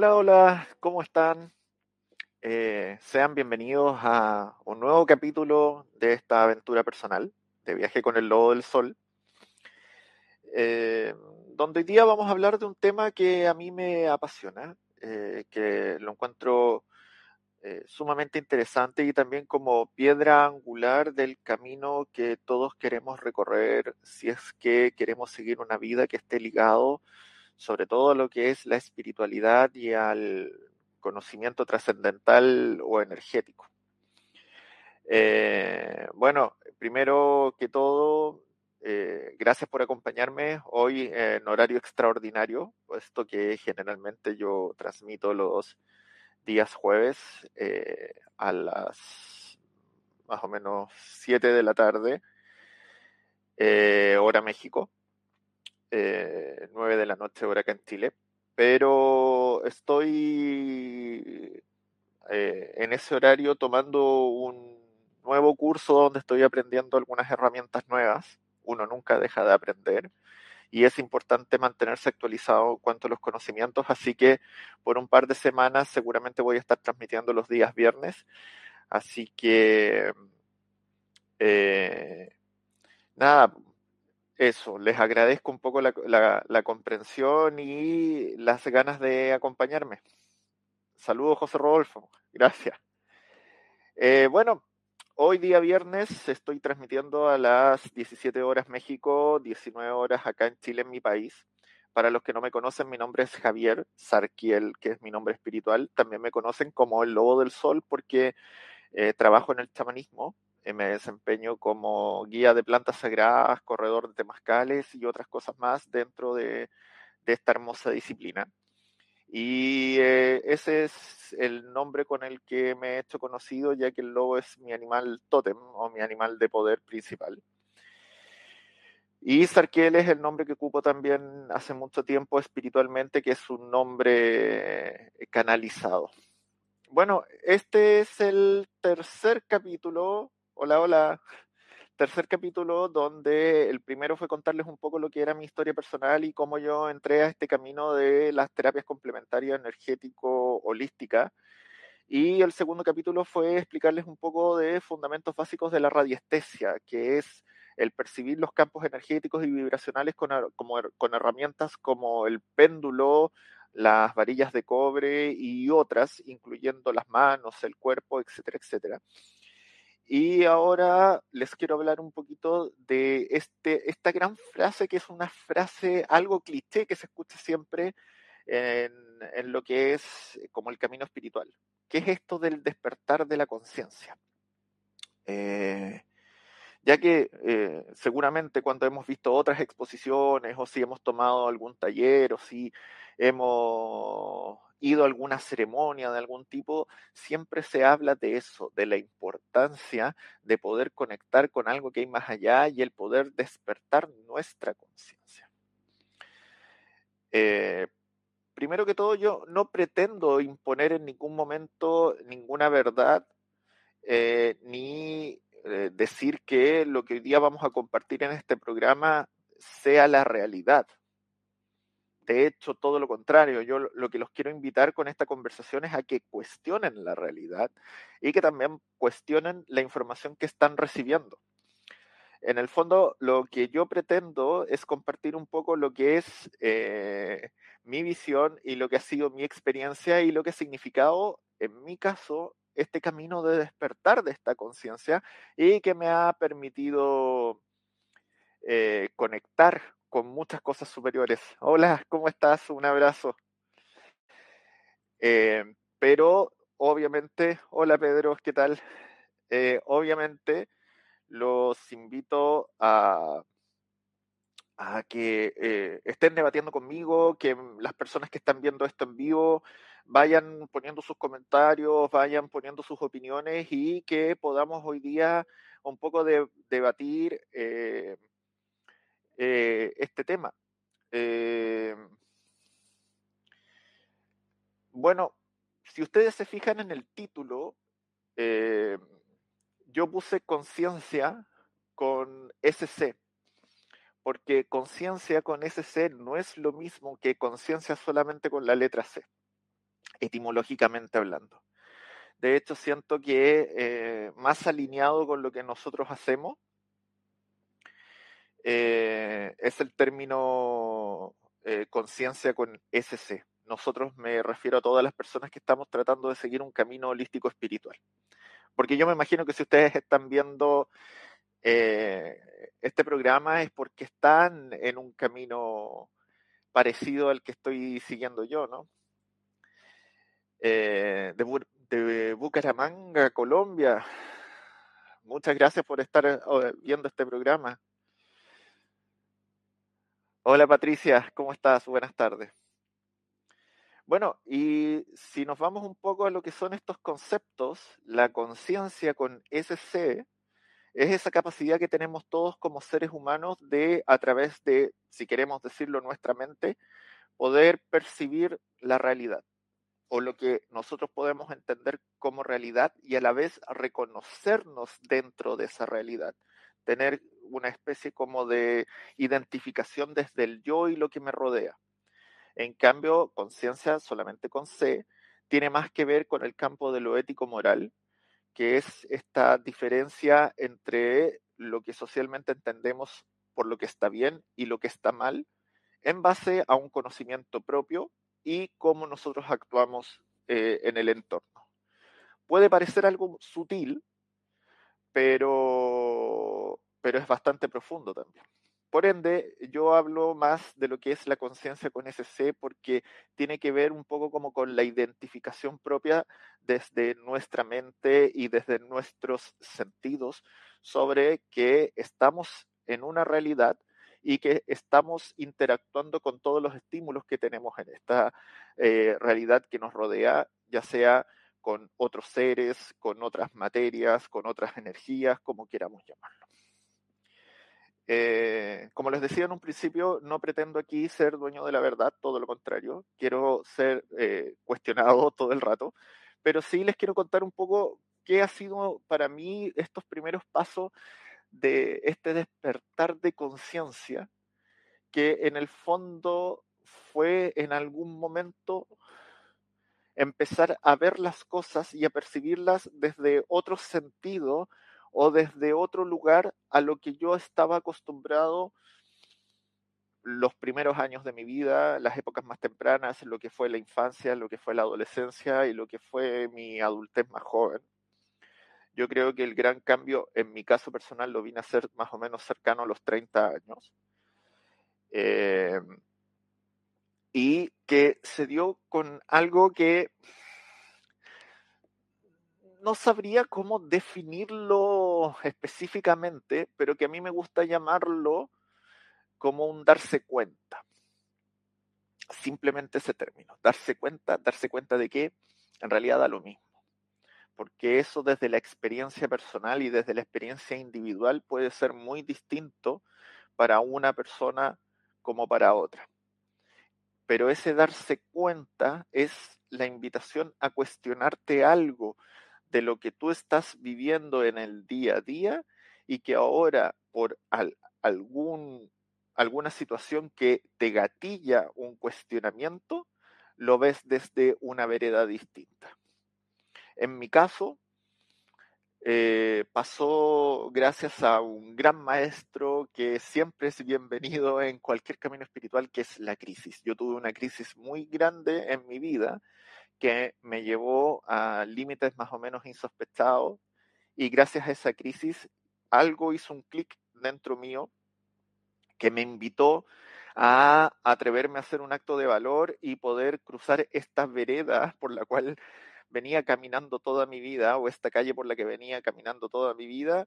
Hola, hola, ¿cómo están? Eh, sean bienvenidos a un nuevo capítulo de esta aventura personal de viaje con el lobo del sol, eh, donde hoy día vamos a hablar de un tema que a mí me apasiona, eh, que lo encuentro sumamente interesante y también como piedra angular del camino que todos queremos recorrer si es que queremos seguir una vida que esté ligado sobre todo lo que es la espiritualidad y al conocimiento trascendental o energético. Eh, bueno, primero que todo, eh, gracias por acompañarme hoy en horario extraordinario, puesto que generalmente yo transmito los días jueves eh, a las más o menos 7 de la tarde, hora México eh, 9 de la noche hora acá en Chile, pero estoy eh, en ese horario tomando un nuevo curso donde estoy aprendiendo algunas herramientas nuevas. Uno nunca deja de aprender y es importante mantenerse actualizado en cuanto a los conocimientos, así que por un par de semanas seguramente voy a estar transmitiendo los días viernes, así que eh, nada, eso, les agradezco un poco la, comprensión y las ganas de acompañarme. Saludos, José Rodolfo. Gracias. Eh, bueno, hoy día viernes estoy transmitiendo a las 17 horas México, 19 horas acá en Chile, en mi país. Para los que no me conocen, mi nombre es Javier Sarquiel, que es mi nombre espiritual. También me conocen como el Lobo del Sol porque eh, trabajo en el chamanismo me desempeño como guía de plantas sagradas, corredor de temazcales y otras cosas más dentro de, esta hermosa disciplina. Y eh, ese es el nombre con el que me he hecho conocido, ya que el lobo es mi animal tótem o mi animal de poder principal. Y Sarkiel es el nombre que ocupo también hace mucho tiempo espiritualmente, que es un nombre canalizado. Bueno, este es el tercer capítulo Hola, hola. Tercer capítulo donde el primero fue contarles un poco lo que era mi historia personal y cómo yo entré a este camino de las terapias complementarias energético-holística. Y el segundo capítulo fue explicarles un poco de fundamentos básicos de la radiestesia, que es el percibir los campos energéticos y vibracionales con, con herramientas como el péndulo, las varillas de cobre y otras, incluyendo las manos, el cuerpo, etcétera, etcétera. Y ahora les quiero hablar un poquito de este, esta gran frase que es una frase algo cliché que se escucha siempre en, lo que es como el camino espiritual. ¿Qué es esto del despertar de la conciencia? Eh, ya que eh, seguramente cuando hemos visto otras exposiciones o si hemos tomado algún taller o si hemos ido a alguna ceremonia de algún tipo, siempre se habla de eso, de la importancia de poder conectar con algo que hay más allá y el poder despertar nuestra conciencia. Eh, primero que todo, yo no pretendo imponer en ningún momento ninguna verdad, eh, ni eh, decir que lo que hoy día vamos a compartir en este programa sea la realidad. De hecho, todo lo contrario, yo lo que los quiero invitar con esta conversación es a que cuestionen la realidad y que también cuestionen la información que están recibiendo. En el fondo, lo que yo pretendo es compartir un poco lo que es eh, mi visión y lo que ha sido mi experiencia y lo que ha significado, en mi caso, este camino de despertar de esta conciencia y que me ha permitido eh, conectar con muchas cosas superiores. Hola, ¿cómo estás? Un abrazo. Eh, pero obviamente, hola Pedro, ¿qué tal? Eh, obviamente los invito a, a que eh, estén debatiendo conmigo, que las personas que están viendo esto en vivo vayan poniendo sus comentarios, vayan poniendo sus opiniones y que podamos hoy día un poco de, debatir eh, este tema. Eh, bueno, si ustedes se fijan en el título, eh, yo puse conciencia con SC, porque conciencia con SC no es lo mismo que conciencia solamente con la letra C. etimológicamente hablando. De hecho, siento que eh, más alineado con lo que nosotros hacemos eh, es el término eh, conciencia con SC. Nosotros me refiero a todas las personas que estamos tratando de seguir un camino holístico espiritual. Porque yo me imagino que si ustedes están viendo este programa es porque están en un camino parecido al que estoy siguiendo yo, ¿no? de, de Bucaramanga, Colombia. Muchas gracias por estar eh, viendo este programa. Hola Patricia, ¿cómo estás? Buenas tardes. Bueno, y si nos vamos un poco a lo que son estos conceptos, la conciencia con SC es esa capacidad que tenemos todos como seres humanos de, a través de, si queremos decirlo, nuestra mente, poder percibir la realidad o lo que nosotros podemos entender como realidad y a la vez reconocernos dentro de esa realidad, tener una especie como de identificación desde el yo y lo que me rodea. En cambio, conciencia solamente con C tiene más que ver con el campo de lo ético-moral, que es esta diferencia entre lo que socialmente entendemos por lo que está bien y lo que está mal, en base a un conocimiento propio y cómo nosotros actuamos eh, en el entorno. Puede parecer algo sutil, pero, pero es bastante profundo también. Por ende, yo hablo más de lo que es la conciencia con SC porque tiene que ver un poco como con la identificación propia desde nuestra mente y desde nuestros sentidos sobre que estamos en una realidad y que estamos interactuando con todos los estímulos que tenemos en esta eh, realidad que nos rodea, ya sea con otros seres, con otras materias, con otras energías, como queramos llamarlo. Eh, como les decía en un principio, no pretendo aquí ser dueño de la verdad, todo lo contrario, quiero ser eh, cuestionado todo el rato, pero sí les quiero contar un poco qué ha sido para mí estos primeros pasos de este despertar de conciencia que en el fondo fue en algún momento empezar a ver las cosas y a percibirlas desde otro sentido o desde otro lugar a lo que yo estaba acostumbrado los primeros años de mi vida, las épocas más tempranas, lo que fue la infancia, lo que fue la adolescencia y lo que fue mi adultez más joven. Yo creo que el gran cambio, en mi caso personal, lo vine a ser más o menos cercano a los 30 años. Eh, y que se dio con algo que no sabría cómo definirlo específicamente, pero que a mí me gusta llamarlo como un darse cuenta. Simplemente ese término, darse cuenta, darse cuenta de que en realidad da lo mismo porque eso desde la experiencia personal y desde la experiencia individual puede ser muy distinto para una persona como para otra. Pero ese darse cuenta es la invitación a cuestionarte algo de lo que tú estás viviendo en el día a día y que ahora por algún, alguna situación que te gatilla un cuestionamiento, lo ves desde una vereda distinta. En mi caso, eh, pasó gracias a un gran maestro que siempre es bienvenido en cualquier camino espiritual, que es la crisis. Yo tuve una crisis muy grande en mi vida que me llevó a límites más o menos insospechados y gracias a esa crisis algo hizo un clic dentro mío que me invitó a atreverme a hacer un acto de valor y poder cruzar estas veredas por la cual venía caminando toda mi vida o esta calle por la que venía caminando toda mi vida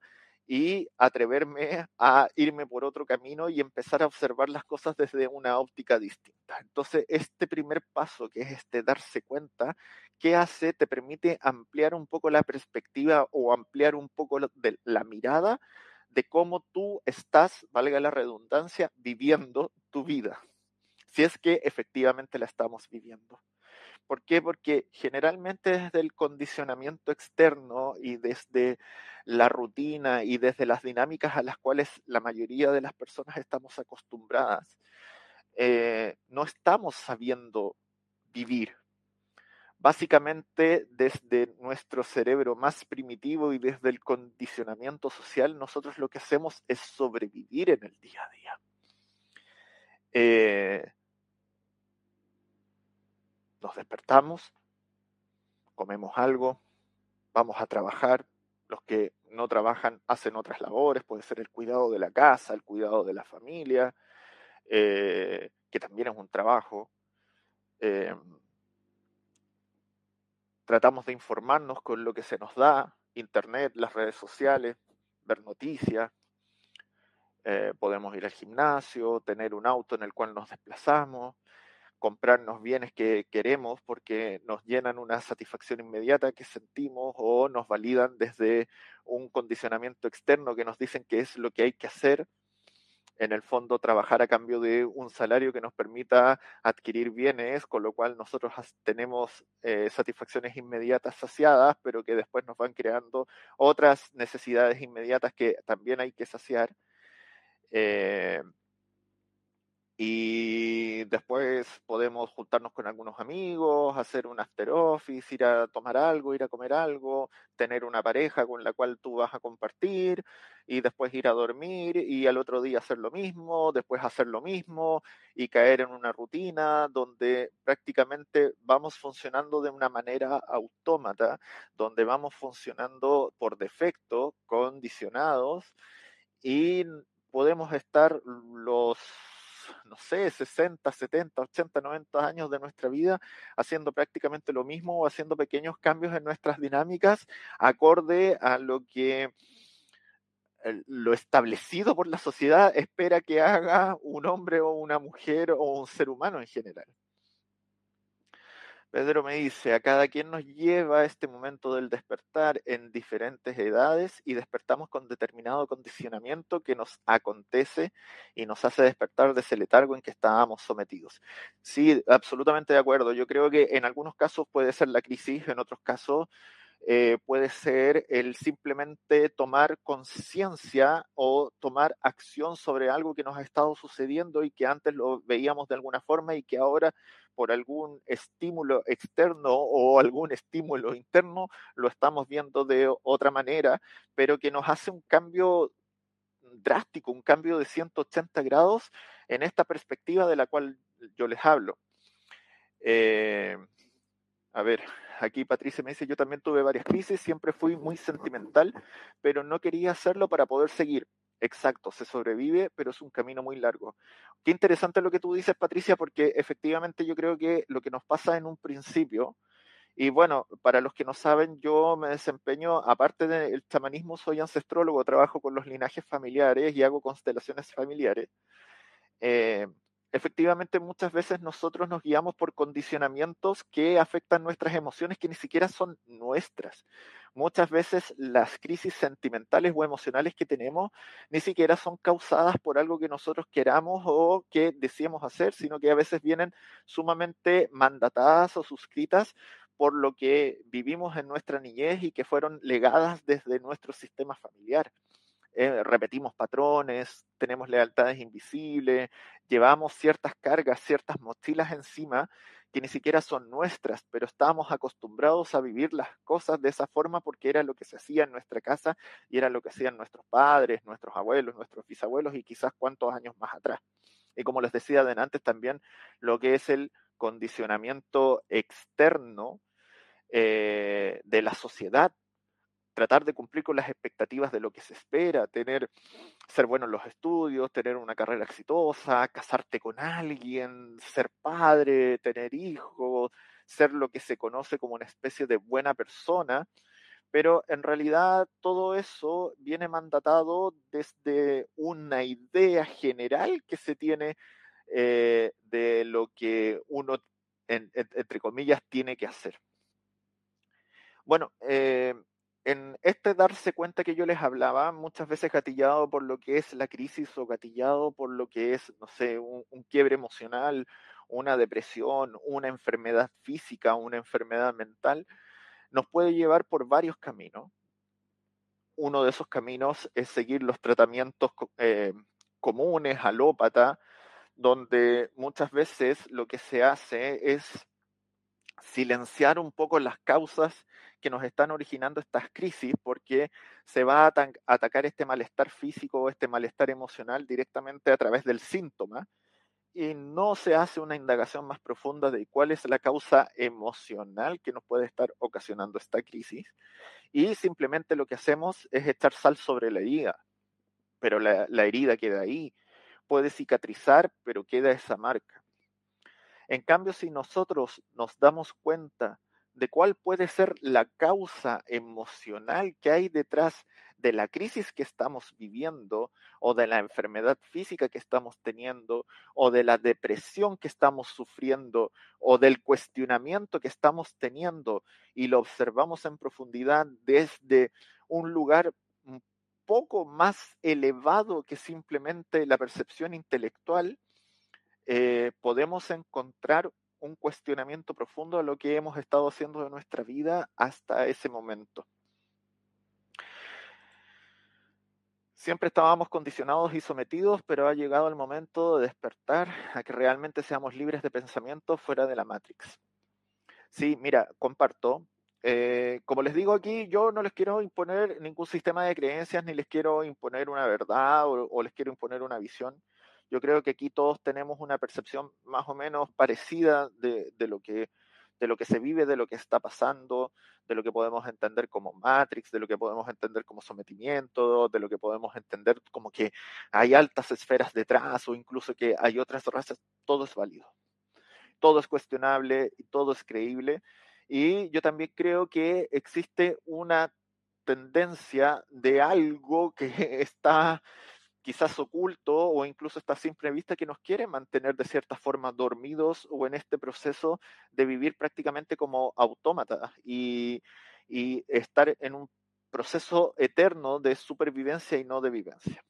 y atreverme a irme por otro camino y empezar a observar las cosas desde una óptica distinta. Entonces, este primer paso, que es este darse cuenta, ¿qué hace? Te permite ampliar un poco la perspectiva o ampliar un poco de la mirada de cómo tú estás, valga la redundancia, viviendo tu vida, si es que efectivamente la estamos viviendo. ¿Por qué? Porque generalmente desde el condicionamiento externo y desde la rutina y desde las dinámicas a las cuales la mayoría de las personas estamos acostumbradas, eh, no estamos sabiendo vivir. básicamente desde nuestro cerebro más primitivo y desde el condicionamiento social, nosotros lo que hacemos es sobrevivir en el día a día. Eh, nos despertamos, comemos algo, vamos a trabajar, los que no trabajan hacen otras labores, puede ser el cuidado de la casa, el cuidado de la familia, eh, que también es un trabajo. Eh, tratamos de informarnos con lo que se nos da, internet, las redes sociales, ver noticias, eh, podemos ir al gimnasio, tener un auto en el cual nos desplazamos, comprarnos bienes que queremos porque nos llenan una satisfacción inmediata que sentimos o nos validan desde un condicionamiento externo que nos dicen que es lo que hay que hacer en el fondo trabajar a cambio de un salario que nos permita adquirir bienes, con lo cual nosotros tenemos eh, satisfacciones inmediatas saciadas, pero que después nos van creando otras necesidades inmediatas que también hay que saciar. Eh, y después podemos juntarnos con algunos amigos, hacer un after office, ir a tomar algo, ir a comer algo, tener una pareja con la cual tú vas a compartir y después ir a dormir y al otro día hacer lo mismo, después hacer lo mismo y caer en una rutina donde prácticamente vamos funcionando de una manera autómata, donde vamos funcionando por defecto, condicionados y podemos estar los no sé, 60, 70, 80, 90 años de nuestra vida haciendo prácticamente lo mismo o haciendo pequeños cambios en nuestras dinámicas acorde a lo que lo establecido por la sociedad espera que haga un hombre o una mujer o un ser humano en general. Pedro me dice, a cada quien nos lleva este momento del despertar en diferentes edades y despertamos con determinado condicionamiento que nos acontece y nos hace despertar de ese letargo en que estábamos sometidos. Sí, absolutamente de acuerdo. Yo creo que en algunos casos puede ser la crisis, en otros casos eh, puede ser el simplemente tomar conciencia o tomar acción sobre algo que nos ha estado sucediendo y que antes lo veíamos de alguna forma y que ahora por algún estímulo externo o algún estímulo interno lo estamos viendo de otra manera, pero que nos hace un cambio drástico, un cambio de 180 grados en esta perspectiva de la cual yo les hablo. Eh, a ver, aquí Patricia me dice, yo también tuve varias crisis, siempre fui muy sentimental, pero no quería hacerlo para poder seguir. Exacto, se sobrevive, pero es un camino muy largo. Qué interesante lo que tú dices, Patricia, porque efectivamente yo creo que lo que nos pasa en un principio, y bueno, para los que no saben, yo me desempeño, aparte del chamanismo, soy ancestrólogo, trabajo con los linajes familiares y hago constelaciones familiares. Eh, efectivamente muchas veces nosotros nos guiamos por condicionamientos que afectan nuestras emociones que ni siquiera son nuestras. Muchas veces las crisis sentimentales o emocionales que tenemos ni siquiera son causadas por algo que nosotros queramos o que deseamos hacer, sino que a veces vienen sumamente mandatadas o suscritas por lo que vivimos en nuestra niñez y que fueron legadas desde nuestro sistema familiar. Eh, repetimos patrones, tenemos lealtades invisibles, llevamos ciertas cargas, ciertas mochilas encima que ni siquiera son nuestras, pero estábamos acostumbrados a vivir las cosas de esa forma porque era lo que se hacía en nuestra casa y era lo que hacían nuestros padres, nuestros abuelos, nuestros bisabuelos y quizás cuántos años más atrás. Y como les decía de antes también, lo que es el condicionamiento externo eh, de la sociedad tratar de cumplir con las expectativas de lo que se espera, tener, ser bueno en los estudios, tener una carrera exitosa, casarte con alguien, ser padre, tener hijos, ser lo que se conoce como una especie de buena persona, pero en realidad todo eso viene mandatado desde una idea general que se tiene eh, de lo que uno, entre comillas, tiene que hacer. Bueno, eh, en este darse cuenta que yo les hablaba, muchas veces gatillado por lo que es la crisis o gatillado por lo que es, no sé, un, quiebre emocional, una depresión, una enfermedad física, una enfermedad mental, nos puede llevar por varios caminos. Uno de esos caminos es seguir los tratamientos eh, comunes, alópata, donde muchas veces lo que se hace es silenciar un poco las causas que nos están originando estas crisis, porque se va a atacar este malestar físico o este malestar emocional directamente a través del síntoma y no se hace una indagación más profunda de cuál es la causa emocional que nos puede estar ocasionando esta crisis y simplemente lo que hacemos es echar sal sobre la herida, pero la, la herida queda ahí, puede cicatrizar, pero queda esa marca. En cambio, si nosotros nos damos cuenta de cuál puede ser la causa emocional que hay detrás de la crisis que estamos viviendo o de la enfermedad física que estamos teniendo o de la depresión que estamos sufriendo o del cuestionamiento que estamos teniendo y lo observamos en profundidad desde un lugar un poco más elevado que simplemente la percepción intelectual, eh, podemos encontrar un cuestionamiento profundo a lo que hemos estado haciendo de nuestra vida hasta ese momento. Siempre estábamos condicionados y sometidos, pero ha llegado el momento de despertar a que realmente seamos libres de pensamiento fuera de la Matrix. Sí, mira, comparto. Eh, como les digo aquí, yo no les quiero imponer ningún sistema de creencias, ni les quiero imponer una verdad o, o les quiero imponer una visión. Yo creo que aquí todos tenemos una percepción más o menos parecida de, lo que, de lo que se vive, de lo que está pasando, de lo que podemos entender como Matrix, de lo que podemos entender como sometimiento, de lo que podemos entender como que hay altas esferas detrás o incluso que hay otras razas, todo es válido. Todo es cuestionable y todo es creíble. Y yo también creo que existe una tendencia de algo que está quizás oculto o incluso está simple vista que nos quiere mantener de cierta forma dormidos o en este proceso de vivir prácticamente como autómatas y, y estar en un proceso eterno de supervivencia y no de vivencia.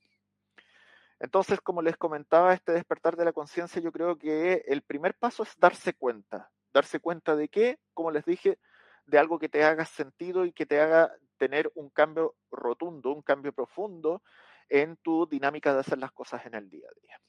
Entonces, como les comentaba, este despertar de la conciencia, yo creo que el primer paso es darse cuenta. Darse cuenta de qué, como les dije, de algo que te haga sentido y que te haga tener un cambio rotundo, un cambio profundo en tu dinámica de hacer las cosas en el día a día.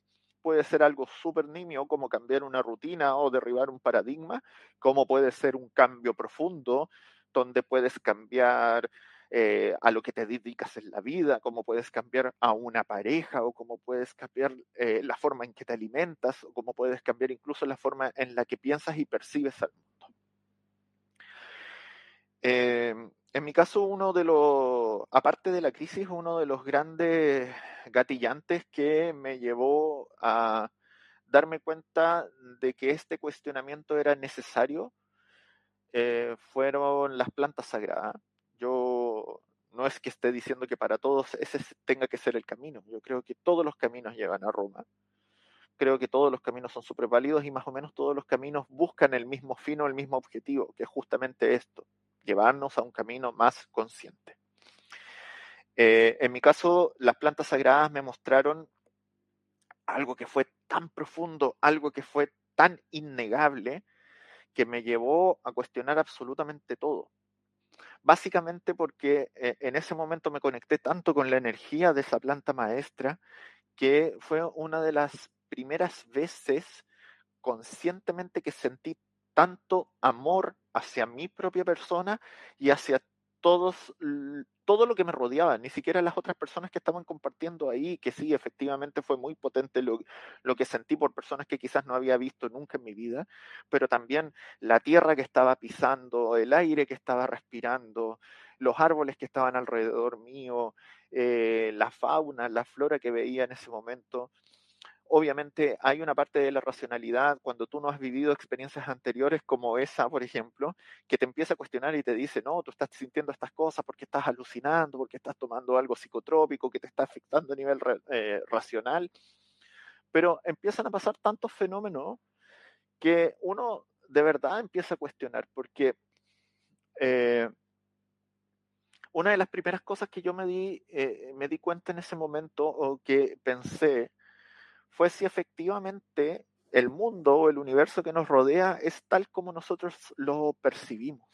Puede ser algo súper nimio como cambiar una rutina o derribar un paradigma, como puede ser un cambio profundo donde puedes cambiar eh, a lo que te dedicas en la vida, como puedes cambiar a una pareja o cómo puedes cambiar eh, la forma en que te alimentas o cómo puedes cambiar incluso la forma en la que piensas y percibes al mundo. Eh, en mi caso, uno de los, aparte de la crisis, uno de los grandes gatillantes que me llevó a darme cuenta de que este cuestionamiento era necesario eh, fueron las plantas sagradas. Yo no es que esté diciendo que para todos ese tenga que ser el camino. Yo creo que todos los caminos llevan a Roma. Creo que todos los caminos son súper válidos y más o menos todos los caminos buscan el mismo fin o el mismo objetivo, que es justamente esto, llevarnos a un camino más consciente. Eh, en mi caso, las plantas sagradas me mostraron algo que fue tan profundo, algo que fue tan innegable, que me llevó a cuestionar absolutamente todo. Básicamente porque eh, en ese momento me conecté tanto con la energía de esa planta maestra que fue una de las primeras veces conscientemente que sentí tanto amor hacia mi propia persona y hacia todos, todo lo que me rodeaba, ni siquiera las otras personas que estaban compartiendo ahí, que sí, efectivamente fue muy potente lo, lo, que sentí por personas que quizás no había visto nunca en mi vida, pero también la tierra que estaba pisando, el aire que estaba respirando, los árboles que estaban alrededor mío, eh, la fauna, la flora que veía en ese momento obviamente hay una parte de la racionalidad cuando tú no has vivido experiencias anteriores como esa, por ejemplo, que te empieza a cuestionar y te dice, no, tú estás sintiendo estas cosas porque estás alucinando, porque estás tomando algo psicotrópico que te está afectando a nivel eh, racional. Pero empiezan a pasar tantos fenómenos que uno de verdad empieza a cuestionar, porque eh, una de las primeras cosas que yo me di, eh, me di cuenta en ese momento o que pensé fue si efectivamente el mundo o el universo que nos rodea es tal como nosotros lo percibimos.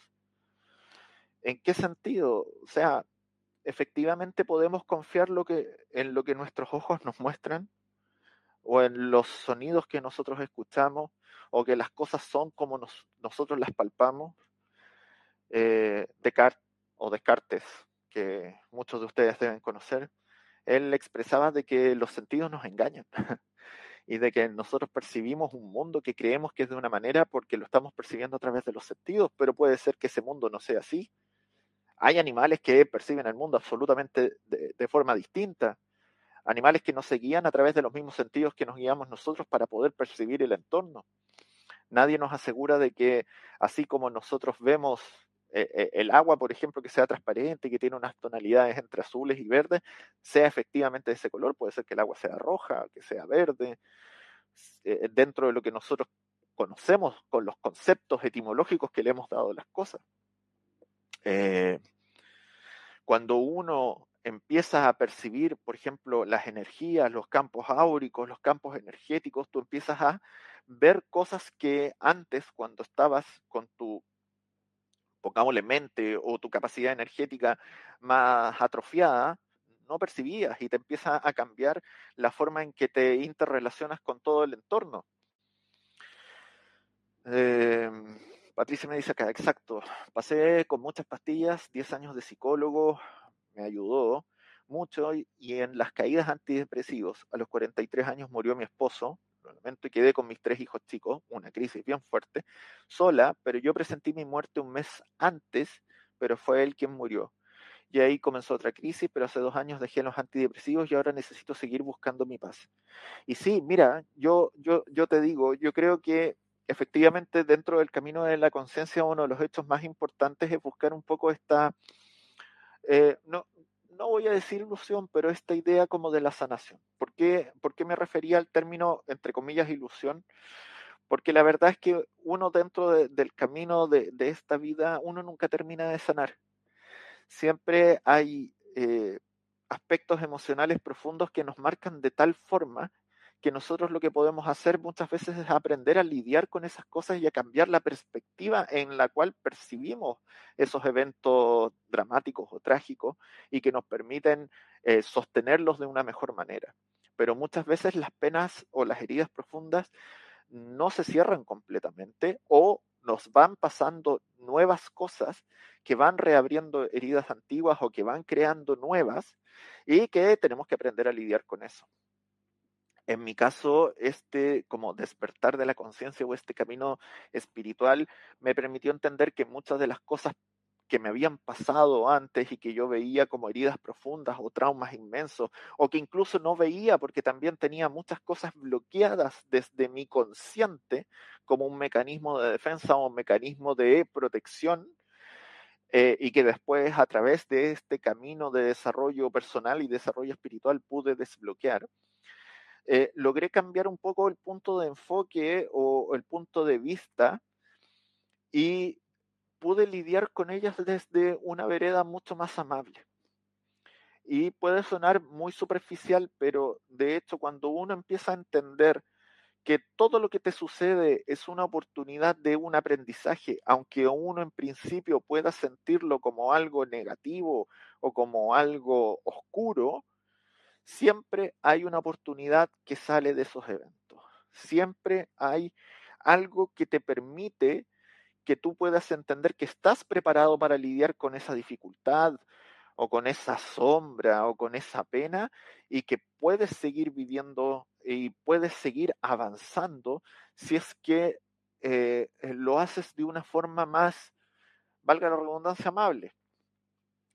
¿En qué sentido? O sea, efectivamente podemos confiar lo que, en lo que nuestros ojos nos muestran o en los sonidos que nosotros escuchamos o que las cosas son como nosotros las palpamos. Eh, Descartes o Descartes, que muchos de ustedes deben conocer, él expresaba de que los sentidos nos engañan y de que nosotros percibimos un mundo que creemos que es de una manera porque lo estamos percibiendo a través de los sentidos, pero puede ser que ese mundo no sea así. Hay animales que perciben el mundo absolutamente de forma distinta animales que no se guían a través de los mismos sentidos que nos guiamos nosotros para poder percibir el entorno. Nadie nos asegura de que así como nosotros vemos eh, eh, el agua, por ejemplo, que sea transparente, que tiene unas tonalidades entre azules y verdes, sea efectivamente de ese color. Puede ser que el agua sea roja, que sea verde. Eh, dentro de lo que nosotros conocemos con los conceptos etimológicos que le hemos dado a las cosas. cuando uno empiezas a percibir, por ejemplo, las energías, los campos áuricos, los campos energéticos, tú empiezas a ver cosas que antes, cuando estabas con tu, pongámosle mente o tu capacidad energética más atrofiada, no percibías y te empieza a cambiar la forma en que te interrelacionas con todo el entorno. Em, Patricia me dice acá, exacto, pasé con muchas pastillas, 10 años de psicólogo, me ayudó mucho y, en las caídas antidepresivos, a los 43 años murió mi esposo, y quedé con mis tres hijos chicos, una crisis bien fuerte, sola, pero yo presentí mi muerte un mes antes, pero fue él quien murió. Y ahí comenzó otra crisis, pero hace dos años dejé los antidepresivos y ahora necesito seguir buscando mi paz. Y sí, mira, yo, yo, yo te digo, yo creo que efectivamente dentro del camino de la conciencia uno de los hechos más importantes es buscar un poco esta, eh, no voy a decir ilusión, pero esta idea como de la sanación. ¿Por qué, me refería al término, entre comillas, ilusión? Porque la verdad es que uno dentro del camino de, esta vida, uno nunca termina de sanar. Siempre hay eh, aspectos emocionales profundos que nos marcan de tal forma que nosotros lo que podemos hacer muchas veces es aprender a lidiar con esas cosas y a cambiar la perspectiva en la cual percibimos esos eventos dramáticos o trágicos y que nos permiten eh, sostenerlos de una mejor manera. Pero muchas veces las penas o las heridas profundas no se cierran completamente o nos van pasando nuevas cosas que van reabriendo heridas antiguas o que van creando nuevas y que tenemos que aprender a lidiar con eso en mi caso, este como despertar de la conciencia o este camino espiritual me permitió entender que muchas de las cosas que me habían pasado antes y que yo veía como heridas profundas o traumas inmensos, o que incluso no veía porque también tenía muchas cosas bloqueadas desde mi consciente como un mecanismo de defensa o un mecanismo de protección, eh, y que después a través de este camino de desarrollo personal y desarrollo espiritual pude desbloquear. Eh, logré cambiar un poco el punto de enfoque o el punto de vista y pude lidiar con ellas desde una vereda mucho más amable. Y puede sonar muy superficial, pero de hecho cuando uno empieza a entender que todo lo que te sucede es una oportunidad de un aprendizaje, aunque uno en principio pueda sentirlo como algo negativo o como algo oscuro, siempre hay una oportunidad que sale de esos eventos. Siempre hay algo que te permite que tú puedas entender que estás preparado para lidiar con esa dificultad o con esa sombra o con esa pena y que puedes seguir viviendo y puedes seguir avanzando si es que eh, lo haces de una forma más, valga la redundancia, amable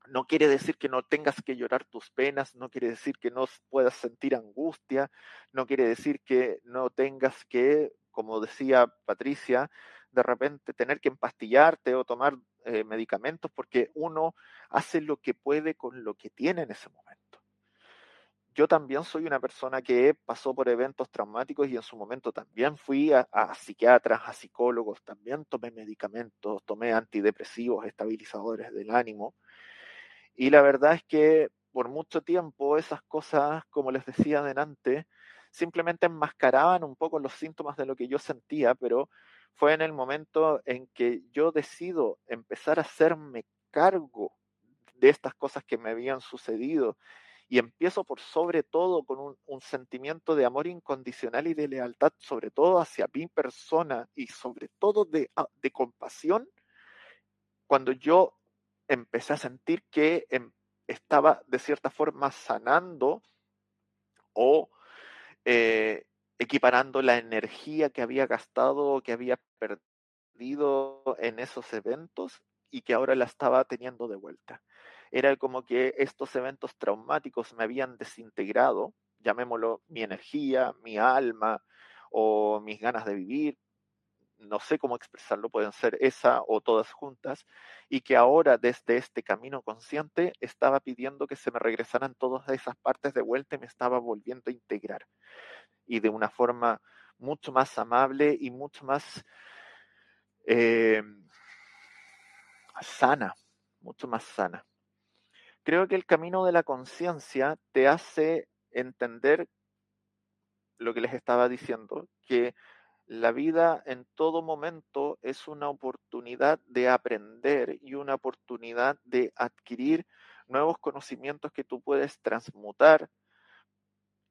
no quiere decir que no tengas que llorar tus penas, no quiere decir que no puedas sentir angustia, no quiere decir que no tengas que, como decía Patricia, de repente tener que empastillarte o tomar eh, medicamentos porque uno hace lo que puede con lo que tiene en ese momento. Yo también soy una persona que pasó por eventos traumáticos y en su momento también fui a, a psiquiatras, a psicólogos, también tomé medicamentos, tomé antidepresivos, estabilizadores del ánimo y la verdad es que por mucho tiempo esas cosas, como les decía adelante, simplemente enmascaraban un poco los síntomas de lo que yo sentía, pero fue en el momento en que yo decido empezar a hacerme cargo de estas cosas que me habían sucedido y empiezo por sobre todo con un, sentimiento de amor incondicional y de lealtad, sobre todo hacia mi persona y sobre todo de, ah, de compasión, cuando yo empecé a sentir que em, estaba de cierta forma sanando o eh, equiparando la energía que había gastado, que había perdido en esos eventos y que ahora la estaba teniendo de vuelta. Era como que estos eventos traumáticos me habían desintegrado, llamémoslo mi energía, mi alma o mis ganas de vivir, no sé cómo expresarlo, pueden ser esa o todas juntas, y que ahora desde este camino consciente estaba pidiendo que se me regresaran todas esas partes de vuelta y me estaba volviendo a integrar. Y de una forma mucho más amable y mucho más eh, sana, mucho más sana. Creo que el camino de la conciencia te hace entender lo que les estaba diciendo, que la vida en todo momento es una oportunidad de aprender y una oportunidad de adquirir nuevos conocimientos que tú puedes transmutar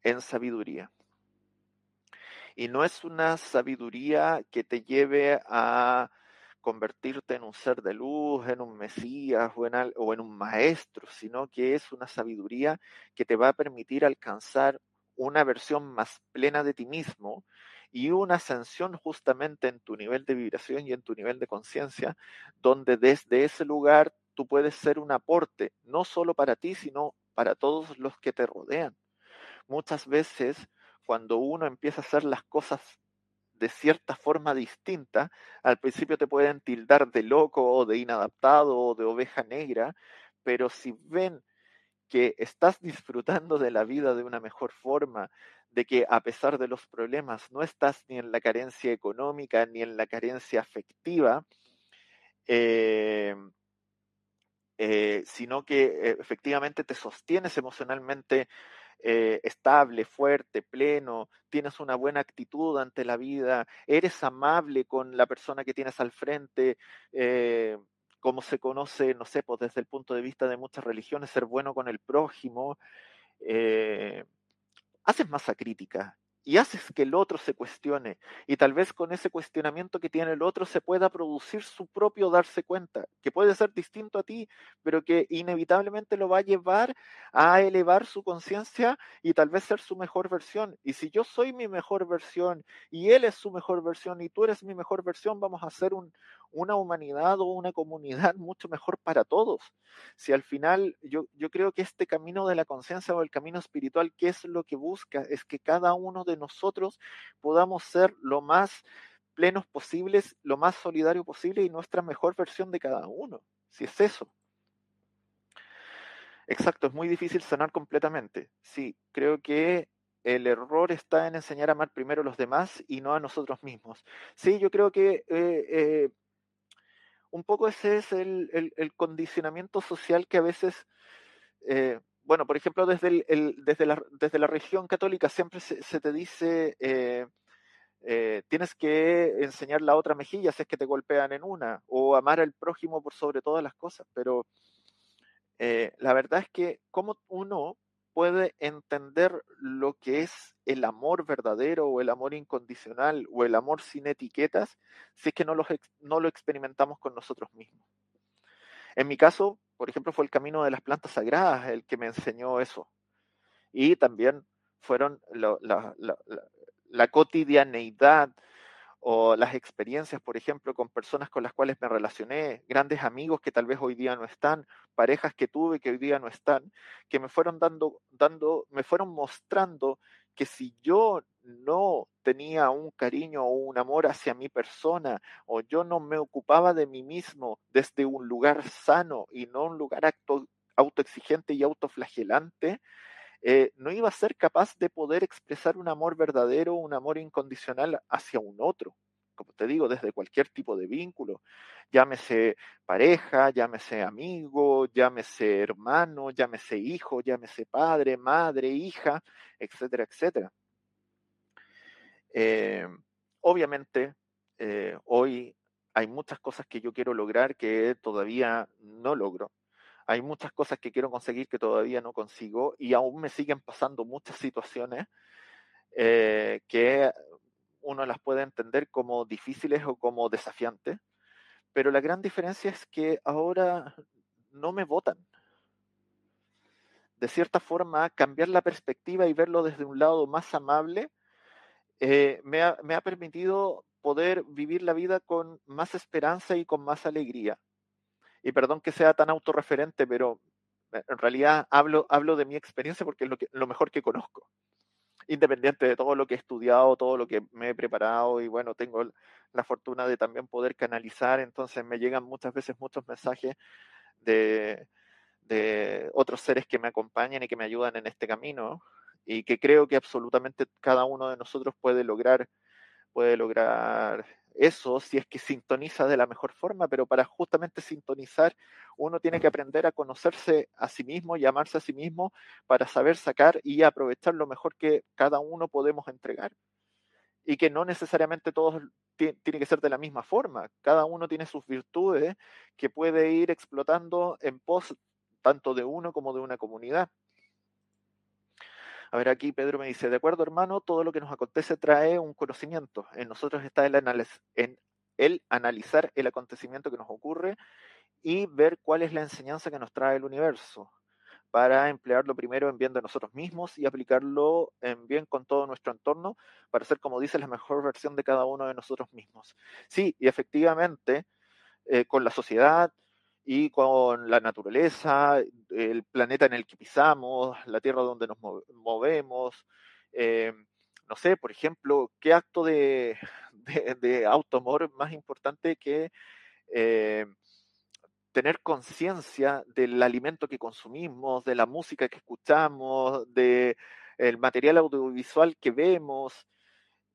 en sabiduría. Y no es una sabiduría que te lleve a convertirte en un ser de luz, en un mesías o en, un maestro, sino que es una sabiduría que te va a permitir alcanzar una versión más plena de ti mismo y una ascensión justamente en tu nivel de vibración y en tu nivel de conciencia, donde desde ese lugar tú puedes ser un aporte, no solo para ti, sino para todos los que te rodean. Muchas veces, cuando uno empieza a hacer las cosas de cierta forma distinta, al principio te pueden tildar de loco o de inadaptado o de oveja negra, pero si ven que estás disfrutando de la vida de una mejor forma, de que a pesar de los problemas no estás ni en la carencia económica ni en la carencia afectiva, eh, eh, sino que eh, efectivamente te sostienes emocionalmente estable, fuerte, pleno, tienes una buena actitud ante la vida, eres amable con la persona que tienes al frente, como se conoce, no sé, pues desde el punto de vista de muchas religiones, ser bueno con el prójimo haces masa crítica y haces que el otro se cuestione y tal vez con ese cuestionamiento que tiene el otro se pueda producir su propio darse cuenta, que puede ser distinto a ti, pero que inevitablemente lo va a llevar a elevar su conciencia y tal vez ser su mejor versión. Y si yo soy mi mejor versión y él es su mejor versión y tú eres mi mejor versión, vamos a hacer un, una humanidad o una comunidad mucho mejor para todos. Si al final yo, yo creo que este camino de la conciencia o el camino espiritual, ¿qué es lo que busca? Es que cada uno de nosotros podamos ser lo más plenos posibles, lo más solidario posible y nuestra mejor versión de cada uno. Si es eso. Exacto, es muy difícil sanar completamente. Sí, creo que el error está en enseñar a amar primero a los demás y no a nosotros mismos. Sí, yo creo que eh, eh, un poco ese es el, condicionamiento social que a veces, eh, bueno, por ejemplo, desde, el, desde, la, desde la región católica siempre se, te dice, eh, eh, tienes que enseñar la otra mejilla si es que te golpean en una, o amar al prójimo por sobre todas las cosas, pero la verdad es que como uno puede entender lo que es el amor verdadero o el amor incondicional o el amor sin etiquetas si es que no, no lo experimentamos con nosotros mismos. En mi caso, por ejemplo, fue el camino de las plantas sagradas el que me enseñó eso. Y también fueron la, la, la cotidianeidad o las experiencias, por ejemplo, con personas con las cuales me relacioné, grandes amigos que tal vez hoy día no están, parejas que tuve que hoy día no están, que me fueron dando, dando, me fueron mostrando que si yo no tenía un cariño o un amor hacia mi persona, o yo no me ocupaba de mí mismo desde un lugar sano y no un lugar auto, autoexigente y autoflagelante, eh, no iba a ser capaz de poder expresar un amor verdadero, un amor incondicional hacia un otro. Como te digo, desde cualquier tipo de vínculo, llámese pareja, llámese amigo, llámese hermano, llámese hijo, llámese padre, madre, hija, etcétera, etcétera. Eh, obviamente, eh, hoy hay muchas cosas que yo quiero lograr que todavía no logro Hay muchas cosas que quiero conseguir que todavía no consigo y aún me siguen pasando muchas situaciones eh, que uno las puede entender como difíciles o como desafiantes, pero la gran diferencia es que ahora no me votan. De cierta forma, cambiar la perspectiva y verlo desde un lado más amable eh, me, ha, me ha permitido poder vivir la vida con más esperanza y con más alegría. Y perdón que sea tan autorreferente, pero en realidad hablo, hablo de mi experiencia porque es lo, que, lo mejor que conozco. Independiente de todo lo que he estudiado, todo lo que me he preparado y bueno, tengo la fortuna de también poder canalizar, entonces me llegan muchas veces muchos mensajes de, de otros seres que me acompañan y que me ayudan en este camino y que creo que absolutamente cada uno de nosotros puede lograr puede lograr eso si es que sintoniza de la mejor forma, pero para justamente sintonizar uno tiene que aprender a conocerse a sí mismo y amarse a sí mismo para saber sacar y aprovechar lo mejor que cada uno podemos entregar. Y que no necesariamente todos tiene que ser de la misma forma. Cada uno tiene sus virtudes que puede ir explotando en pos tanto de uno como de una comunidad. A ver, aquí Pedro me dice, de acuerdo hermano, todo lo que nos acontece trae un conocimiento. En nosotros está el, en el analizar el acontecimiento que nos ocurre y ver cuál es la enseñanza que nos trae el universo para emplearlo primero en bien de nosotros mismos y aplicarlo en bien con todo nuestro entorno para ser, como dice, la mejor versión de cada uno de nosotros mismos. Sí, y efectivamente, eh, con la sociedad, y con la naturaleza, el planeta en el que pisamos, la tierra donde nos movemos. Eh, no sé, por ejemplo, ¿qué acto de, de, automor más importante que eh, tener conciencia del alimento que consumimos, de la música que escuchamos, del el material audiovisual que vemos,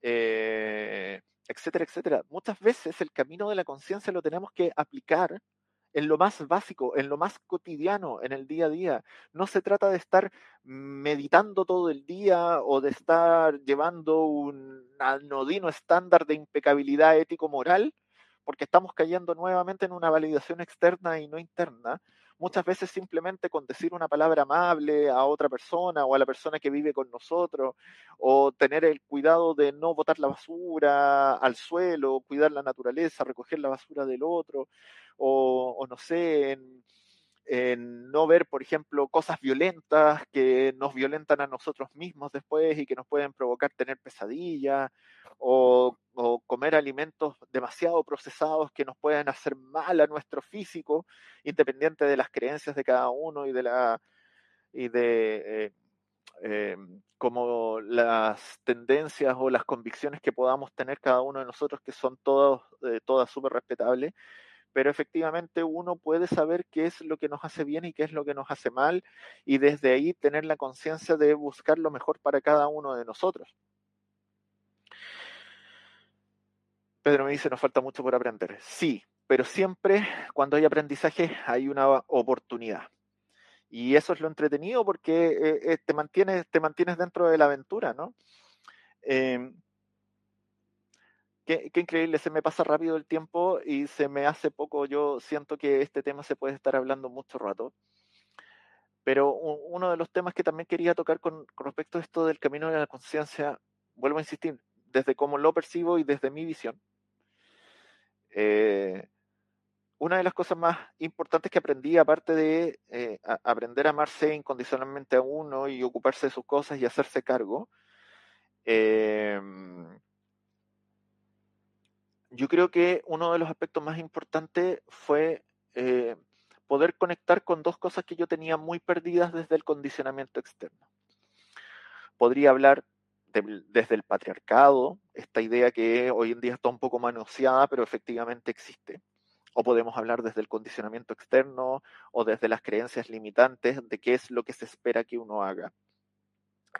eh, etcétera, etcétera? Muchas veces el camino de la conciencia lo tenemos que aplicar en lo más básico, en lo más cotidiano, en el día a día. No se trata de estar meditando todo el día o de estar llevando un anodino estándar de impecabilidad ético-moral, porque estamos cayendo nuevamente en una validación externa y no interna. Muchas veces simplemente con decir una palabra amable a otra persona o a la persona que vive con nosotros, o tener el cuidado de no botar la basura al suelo, cuidar la naturaleza, recoger la basura del otro, o, no sé, en, no ver, por ejemplo, cosas violentas que nos violentan a nosotros mismos después y que nos pueden provocar tener pesadillas, o, comer alimentos demasiado procesados que nos pueden hacer mal a nuestro físico, independiente de las creencias de cada uno y de la y de eh, eh, como las tendencias o las convicciones que podamos tener cada uno de nosotros, que son todos, eh, todas súper respetables, pero efectivamente uno puede saber qué es lo que nos hace bien y qué es lo que nos hace mal y desde ahí tener la conciencia de buscar lo mejor para cada uno de nosotros. Pedro me dice, nos falta mucho por aprender. Sí, pero siempre cuando hay aprendizaje hay una oportunidad. Y eso es lo entretenido porque eh, eh, te, mantienes, te mantienes dentro de la aventura, ¿no? Em, Qué, increíble, se me pasa rápido el tiempo y se me hace poco. Yo siento que este tema se puede estar hablando mucho rato. Pero uno de los temas que también quería tocar con, respecto a esto del camino de la conciencia, vuelvo a insistir, desde cómo lo percibo y desde mi visión. Eh, una de las cosas más importantes que aprendí, aparte de eh, aprender a amarse incondicionalmente a uno y ocuparse de sus cosas y hacerse cargo, eh, yo creo que uno de los aspectos más importantes fue eh, poder conectar con dos cosas que yo tenía muy perdidas desde el condicionamiento externo. Podría hablar desde el patriarcado, esta idea que hoy en día está un poco manoseada, pero efectivamente existe. O podemos hablar desde el condicionamiento externo o desde las creencias limitantes de qué es lo que se espera que uno haga.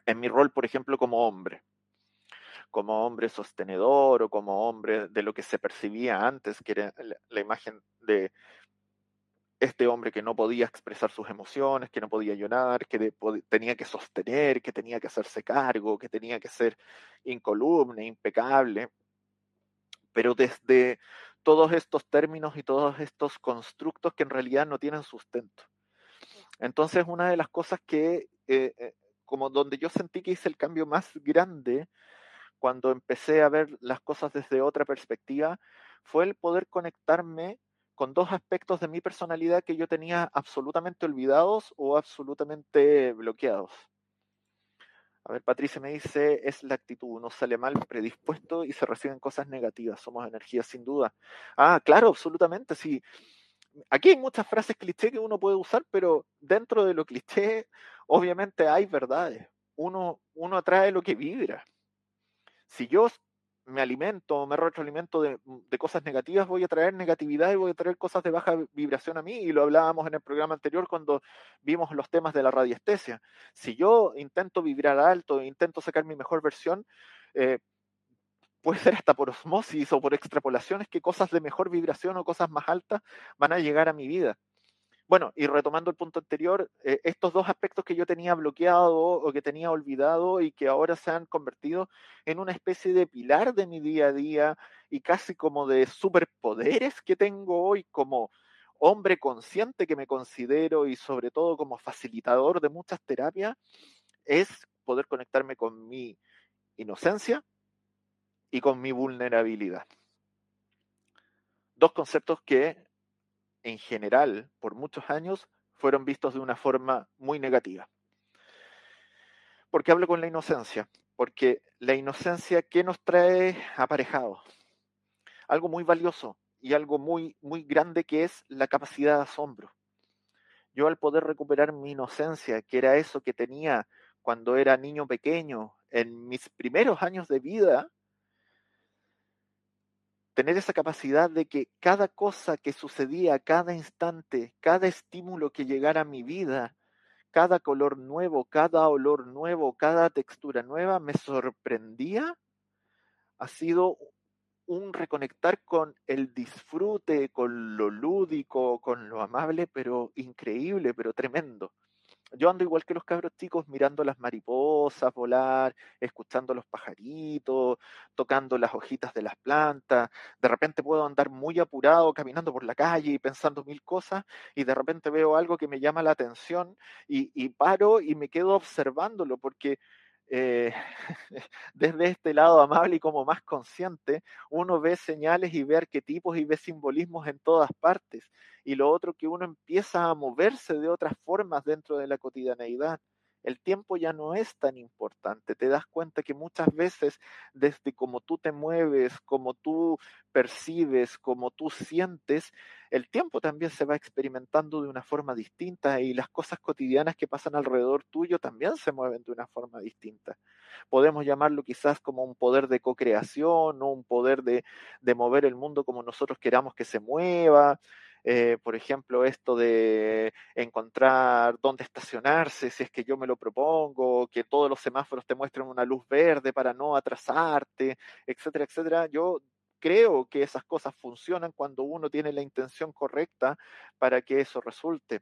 En mi rol, por ejemplo, como hombre, como hombre sostenedor o como hombre de lo que se percibía antes, que era la, imagen de este hombre que no podía expresar sus emociones, que no podía llorar, que tenía que sostener, que tenía que hacerse cargo, que tenía que ser incolumne, impecable. Pero desde todos estos términos y todos estos constructos que en realidad no tienen sustento. Entonces, una de las cosas que, eh, eh, como donde yo sentí que hice el cambio más grande cuando empecé a ver las cosas desde otra perspectiva, fue el poder conectarme con dos aspectos de mi personalidad que yo tenía absolutamente olvidados o absolutamente bloqueados. A ver, Patricia me dice, es la actitud, uno sale mal predispuesto y se reciben cosas negativas, somos energía sin duda. Ah, claro, absolutamente, sí. Aquí hay muchas frases cliché que uno puede usar, pero dentro de lo cliché, obviamente hay verdades. Uno, uno atrae lo que vibra. Si yo me alimento, me retroalimento de, de, cosas negativas, voy a traer negatividad y voy a traer cosas de baja vibración a mí. Y lo hablábamos en el programa anterior cuando vimos los temas de la radiestesia. Si yo intento vibrar alto, intento sacar mi mejor versión, eh, puede ser hasta por osmosis o por extrapolaciones que cosas de mejor vibración o cosas más altas van a llegar a mi vida. Bueno, y retomando el punto anterior, eh, estos dos aspectos que yo tenía bloqueado o que tenía olvidado y que ahora se han convertido en una especie de pilar de mi día a día y casi como de superpoderes que tengo hoy como hombre consciente que me considero y sobre todo como facilitador de muchas terapias, es poder conectarme con mi inocencia y con mi vulnerabilidad. Dos conceptos que en general, por muchos años, fueron vistos de una forma muy negativa. ¿Por qué hablo con la inocencia? Porque la inocencia, ¿qué nos trae aparejado? Algo muy valioso y algo muy, muy grande que es la capacidad de asombro. Yo al poder recuperar mi inocencia, que era eso que tenía cuando era niño pequeño, en mis primeros años de vida, tener esa capacidad de que cada cosa que sucedía, cada instante, cada estímulo que llegara a mi vida, cada color nuevo, cada olor nuevo, cada textura nueva me sorprendía, ha sido un reconectar con el disfrute, con lo lúdico, con lo amable, pero increíble, pero tremendo yo ando igual que los cabros chicos mirando las mariposas volar, escuchando los pajaritos, tocando las hojitas de las plantas. De repente puedo andar muy apurado caminando por la calle y pensando mil cosas y de repente veo algo que me llama la atención y, y paro y me quedo observándolo porque eh, desde este lado amable y como más consciente, uno ve señales y ve arquetipos y ve simbolismos en todas partes. Y lo otro que uno empieza a moverse de otras formas dentro de la cotidianeidad el tiempo ya no es tan importante. Te das cuenta que muchas veces desde como tú te mueves, como tú percibes, como tú sientes, el tiempo también se va experimentando de una forma distinta y las cosas cotidianas que pasan alrededor tuyo también se mueven de una forma distinta. Podemos llamarlo quizás como un poder de co-creación o un poder de, de mover el mundo como nosotros queramos que se mueva. Eh, por ejemplo, esto de encontrar dónde estacionarse, si es que yo me lo propongo, que todos los semáforos te muestren una luz verde para no atrasarte, etcétera, etcétera. Yo creo que esas cosas funcionan cuando uno tiene la intención correcta para que eso resulte.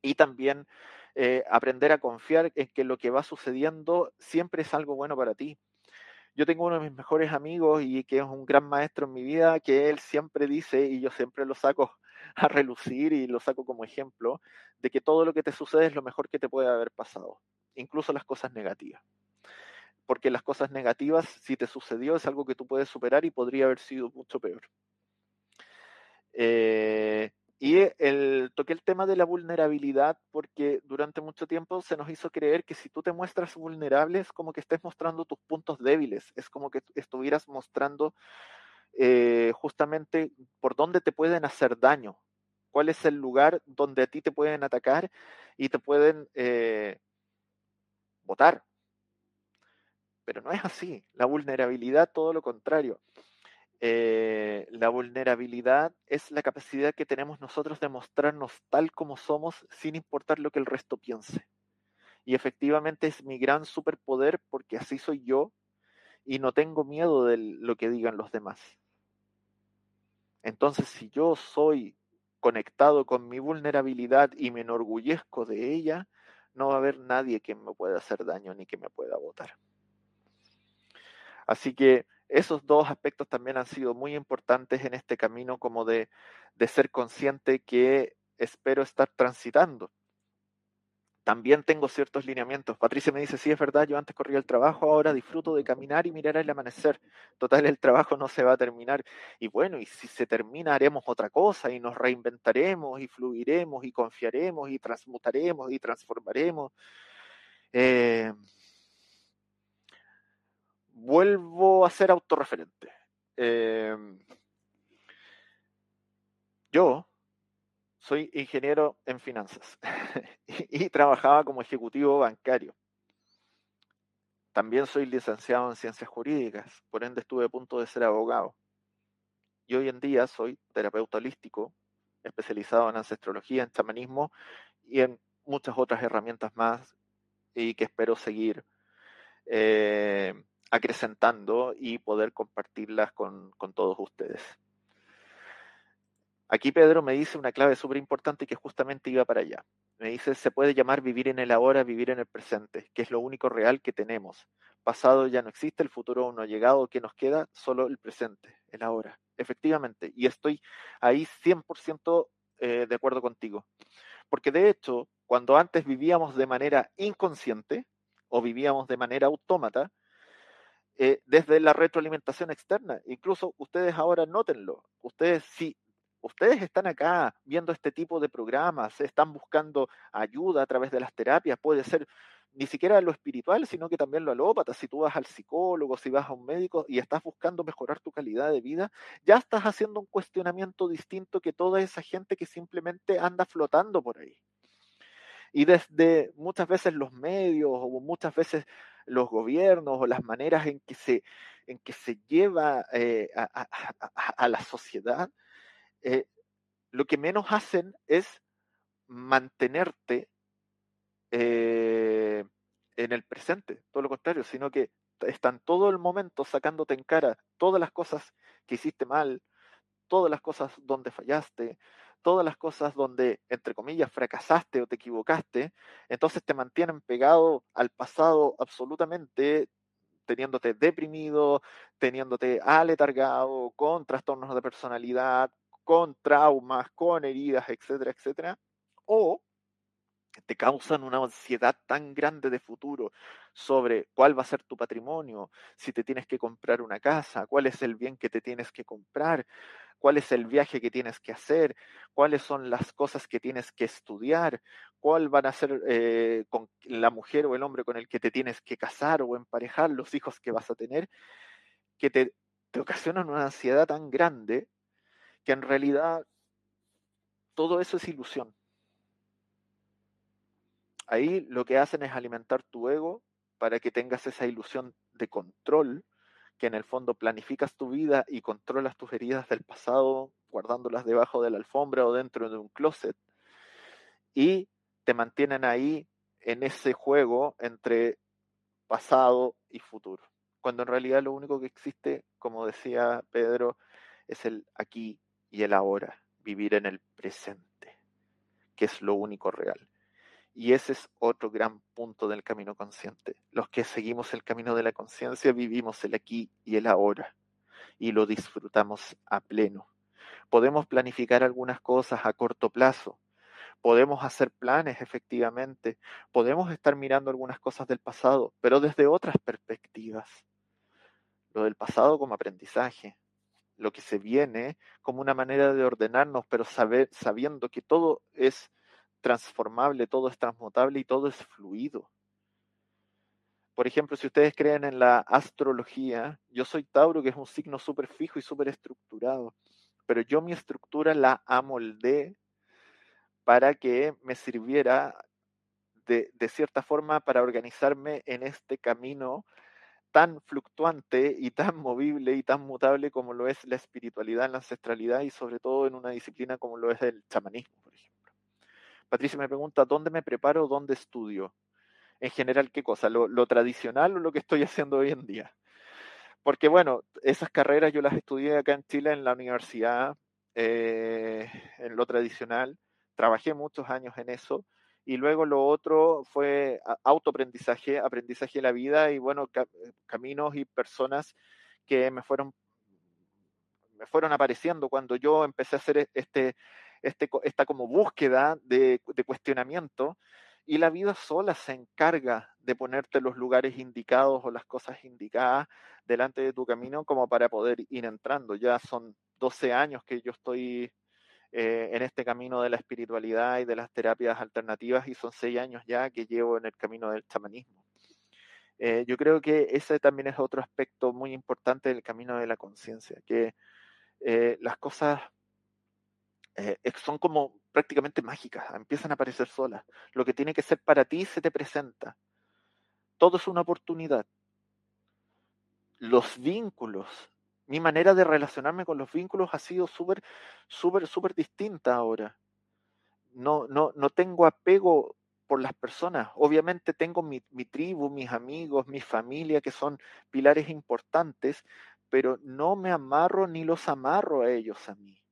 Y también eh, aprender a confiar en que lo que va sucediendo siempre es algo bueno para ti yo tengo uno de mis mejores amigos y que es un gran maestro en mi vida, que él siempre dice, y yo siempre lo saco a relucir y lo saco como ejemplo, de que todo lo que te sucede es lo mejor que te puede haber pasado, incluso las cosas negativas. Porque las cosas negativas, si te sucedió, es algo que tú puedes superar y podría haber sido mucho peor. Eh, y el, toqué el tema de la vulnerabilidad porque durante mucho tiempo se nos hizo creer que si tú te muestras vulnerable es como que estés mostrando tus puntos débiles, es como que estuvieras mostrando eh, justamente por dónde te pueden hacer daño, cuál es el lugar donde a ti te pueden atacar y te pueden eh, votar. Pero no es así, la vulnerabilidad todo lo contrario. Eh, la vulnerabilidad es la capacidad que tenemos nosotros de mostrarnos tal como somos sin importar lo que el resto piense. Y efectivamente es mi gran superpoder porque así soy yo y no tengo miedo de lo que digan los demás. Entonces, si yo soy conectado con mi vulnerabilidad y me enorgullezco de ella, no va a haber nadie que me pueda hacer daño ni que me pueda votar. Así que esos dos aspectos también han sido muy importantes en este camino como de, ser consciente que espero estar transitando. también tengo ciertos lineamientos. Patricia me dice, sí, es verdad, yo antes corría el trabajo, ahora disfruto de caminar y mirar el amanecer. Total, el trabajo no se va a terminar. Y bueno, y si se termina, haremos otra cosa y nos reinventaremos y fluiremos y confiaremos y transmutaremos y transformaremos. Eh, vuelvo a ser autorreferente. Eh, yo soy ingeniero en finanzas y, trabajaba como ejecutivo bancario. También soy licenciado en ciencias jurídicas, por ende estuve a punto de ser abogado. Y hoy en día soy terapeuta holístico, especializado en ancestrología, en chamanismo y en muchas otras herramientas más y que espero seguir eh, acrecentando y poder compartirlas con todos ustedes. Aquí Pedro me dice una clave súper importante que justamente iba para allá. Me dice, se puede llamar vivir en el ahora, vivir en el presente, que es lo único real que tenemos. Pasado ya no existe, el futuro aún no ha llegado, ¿qué nos queda? Solo el presente, el ahora. Efectivamente, y estoy ahí 100% eh, de acuerdo contigo. Porque de hecho, cuando antes vivíamos de manera inconsciente o vivíamos de manera autómata, eh, desde la retroalimentación externa, incluso ustedes ahora nótenlo, ustedes sí ustedes están acá viendo este tipo de programas, están buscando ayuda a través de las terapias, puede ser ni siquiera lo espiritual, sino que también lo alópata. Si tú vas al psicólogo, si vas a un médico y estás buscando mejorar tu calidad de vida, ya estás haciendo un cuestionamiento distinto que toda esa gente que simplemente anda flotando por ahí. Y desde muchas veces los medios o muchas veces los gobiernos o las maneras en que se, en que se lleva eh, a la sociedad, eh, lo que menos hacen es mantenerte eh, en el presente, todo lo contrario, sino que están todo el momento sacándote en cara todas las cosas que hiciste mal, todas las cosas donde fallaste, todas las cosas donde, entre comillas, fracasaste o te equivocaste, entonces te mantienen pegado al pasado absolutamente, teniéndote deprimido, teniéndote aletargado, con trastornos de personalidad, con traumas, con heridas, etcétera, etcétera, o te causan una ansiedad tan grande de futuro sobre cuál va a ser tu patrimonio, si te tienes que comprar una casa, cuál es el bien que te tienes que comprar, cuál es el viaje que tienes que hacer, cuáles son las cosas que tienes que estudiar, cuál van a ser eh, con la mujer o el hombre con el que te tienes que casar o emparejar, los hijos que vas a tener, que te, te ocasionan una ansiedad tan grande que en realidad todo eso es ilusión. Ahí lo que hacen es alimentar tu ego para que tengas esa ilusión de control, que en el fondo planificas tu vida y controlas tus heridas del pasado, guardándolas debajo de la alfombra o dentro de un closet, y te mantienen ahí en ese juego entre pasado y futuro. Cuando en realidad lo único que existe, como decía Pedro, es el aquí y el ahora, vivir en el presente, que es lo único real. Y ese es otro gran punto del camino consciente. Los que seguimos el camino de la conciencia vivimos el aquí y el ahora y lo disfrutamos a pleno. Podemos planificar algunas cosas a corto plazo, podemos hacer planes efectivamente, podemos estar mirando algunas cosas del pasado, pero desde otras perspectivas. Lo del pasado como aprendizaje, lo que se viene como una manera de ordenarnos, pero sabiendo que todo es transformable, todo es transmutable y todo es fluido. Por ejemplo, si ustedes creen en la astrología, yo soy Tauro, que es un signo súper fijo y súper estructurado, pero yo mi estructura la amoldé para que me sirviera de, de cierta forma para organizarme en este camino tan fluctuante y tan movible y tan mutable como lo es la espiritualidad, la ancestralidad y sobre todo en una disciplina como lo es el chamanismo, por ejemplo. Patricia me pregunta, ¿dónde me preparo? ¿Dónde estudio? En general, ¿qué cosa? ¿Lo, tradicional o lo que estoy haciendo hoy en día? Porque bueno, esas carreras yo las estudié acá en Chile en la universidad, eh, en lo tradicional, trabajé muchos años en eso, y luego lo otro fue autoaprendizaje, aprendizaje de la vida y bueno, caminos y personas que me fueron, me fueron apareciendo cuando yo empecé a hacer este, este, esta como búsqueda de, cuestionamiento y la vida sola se encarga de ponerte los lugares indicados o las cosas indicadas delante de tu camino como para poder ir entrando. Ya son 12 años que yo estoy eh, en este camino de la espiritualidad y de las terapias alternativas y son 6 años ya que llevo en el camino del chamanismo. Eh, yo creo que ese también es otro aspecto muy importante del camino de la conciencia, que eh, las cosas son como prácticamente mágicas, empiezan a aparecer solas. Lo que tiene que ser para ti se te presenta. Todo es una oportunidad. Los vínculos, mi manera de relacionarme con los vínculos ha sido súper, súper, súper distinta ahora. No, no, no tengo apego por las personas. Obviamente tengo mi, mi, tribu, mis amigos, mi familia, que son pilares importantes, pero no me amarro ni los amarro a ellos a mí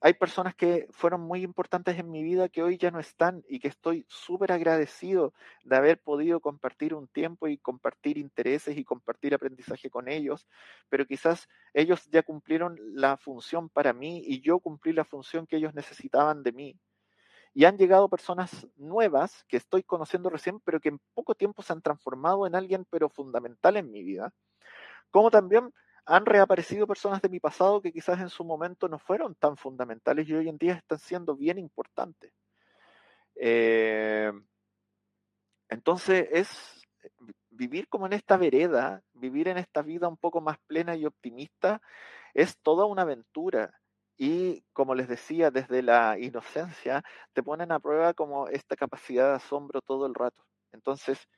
hay personas que fueron muy importantes en mi vida que hoy ya no están y que estoy súper agradecido de haber podido compartir un tiempo y compartir intereses y compartir aprendizaje con ellos, pero quizás ellos ya cumplieron la función para mí y yo cumplí la función que ellos necesitaban de mí. Y han llegado personas nuevas que estoy conociendo recién, pero que en poco tiempo se han transformado en alguien, pero fundamental en mi vida. Como también han reaparecido personas de mi pasado que quizás en su momento no fueron tan fundamentales y hoy en día están siendo bien importantes. Eh, entonces es vivir como en esta vereda, vivir en esta vida un poco más plena y optimista, es toda una aventura. Y como les decía, desde la inocencia, te ponen a prueba como esta capacidad de asombro todo el rato. Entonces,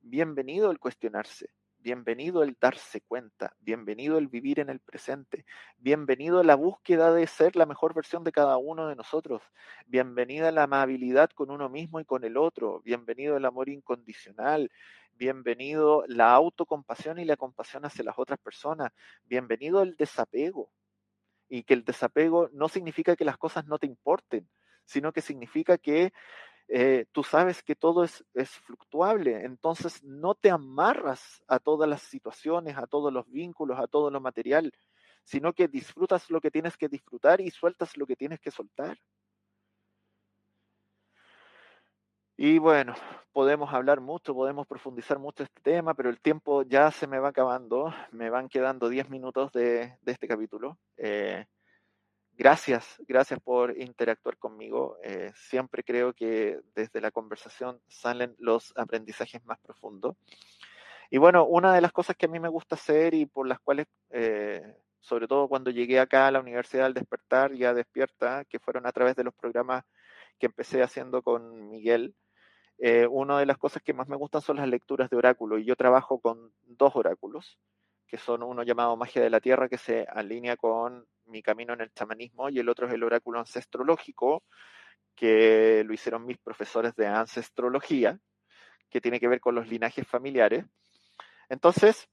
bienvenido el cuestionarse, bienvenido el darse cuenta, bienvenido el vivir en el presente, bienvenido la búsqueda de ser la mejor versión de cada uno de nosotros, bienvenida la amabilidad con uno mismo y con el otro, bienvenido el amor incondicional, bienvenido la autocompasión y la compasión hacia las otras personas, bienvenido el desapego. Y que el desapego no significa que las cosas no te importen, sino que significa que eh, tú sabes que todo es, es, fluctuable, entonces no te amarras a todas las situaciones, a todos los vínculos, a todo lo material, sino que disfrutas lo que tienes que disfrutar y sueltas lo que tienes que soltar. Y bueno, podemos hablar mucho, podemos profundizar mucho este tema, pero el tiempo ya se me va acabando, me van quedando 10 minutos de, de este capítulo. Eh, Gracias, gracias por interactuar conmigo. Eh, siempre creo que desde la conversación salen los aprendizajes más profundos. Y bueno, una de las cosas que a mí me gusta hacer y por las cuales, eh, sobre todo cuando llegué acá a la Universidad al Despertar, ya despierta, que fueron a través de los programas que empecé haciendo con Miguel, eh, una de las cosas que más me gustan son las lecturas de oráculo y yo trabajo con dos oráculos que son uno llamado Magia de la Tierra, que se alinea con mi camino en el chamanismo, y el otro es el oráculo ancestrológico, que lo hicieron mis profesores de ancestrología, que tiene que ver con los linajes familiares. Entonces,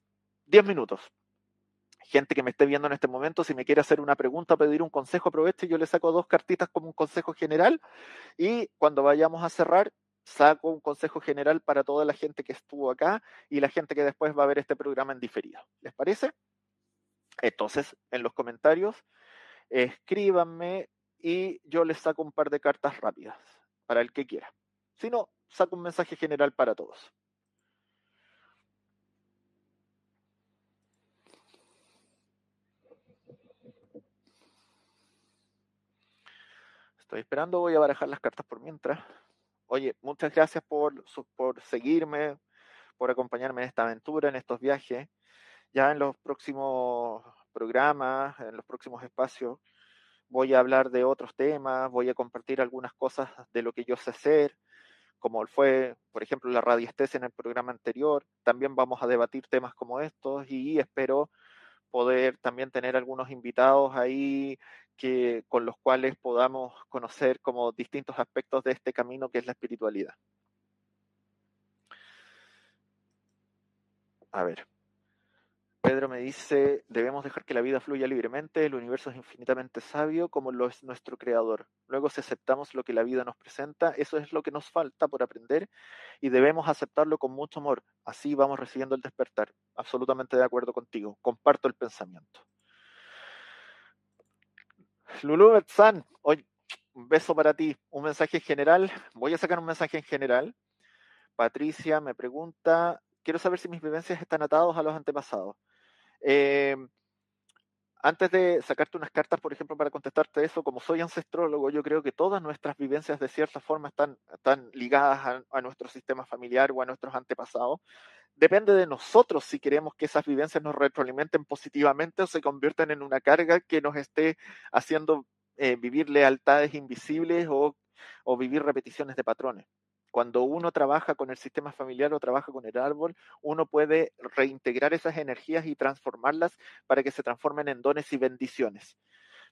10 minutos. Gente que me esté viendo en este momento, si me quiere hacer una pregunta, pedir un consejo, aproveche, yo le saco dos cartitas como un consejo general y cuando vayamos a cerrar, saco un consejo general para toda la gente que estuvo acá y la gente que después va a ver este programa en diferido. ¿Les parece? Entonces, en los comentarios, escríbanme y yo les saco un par de cartas rápidas para el que quiera. Si no, saco un mensaje general para todos. Estoy esperando, voy a barajar las cartas por mientras. Oye, muchas gracias por, por seguirme, por acompañarme en esta aventura, en estos viajes. Ya en los próximos programas, en los próximos espacios, voy a hablar de otros temas, voy a compartir algunas cosas de lo que yo sé hacer, como fue, por ejemplo, la radiestesia en el programa anterior. También vamos a debatir temas como estos y espero poder también tener algunos invitados ahí que, con los cuales podamos conocer como distintos aspectos de este camino que es la espiritualidad. A ver. Pedro me dice, debemos dejar que la vida fluya libremente, el universo es infinitamente sabio como lo es nuestro creador. Luego si aceptamos lo que la vida nos presenta, eso es lo que nos falta por aprender y debemos aceptarlo con mucho amor. Así vamos recibiendo el despertar. Absolutamente de acuerdo contigo. Comparto el pensamiento. Lulu San, hoy un beso para ti. Un mensaje en general. Voy a sacar un mensaje en general. Patricia me pregunta, quiero saber si mis vivencias están atados a los antepasados. Eh, antes de sacarte unas cartas, por ejemplo, para contestarte eso, como soy ancestrólogo, yo creo que todas nuestras vivencias de cierta forma están, están ligadas a, nuestro sistema familiar o a nuestros antepasados. Depende de nosotros si queremos que esas vivencias nos retroalimenten positivamente o se conviertan en una carga que nos esté haciendo eh, vivir lealtades invisibles o vivir repeticiones de patrones cuando uno trabaja con el sistema familiar o trabaja con el árbol, uno puede reintegrar esas energías y transformarlas para que se transformen en dones y bendiciones.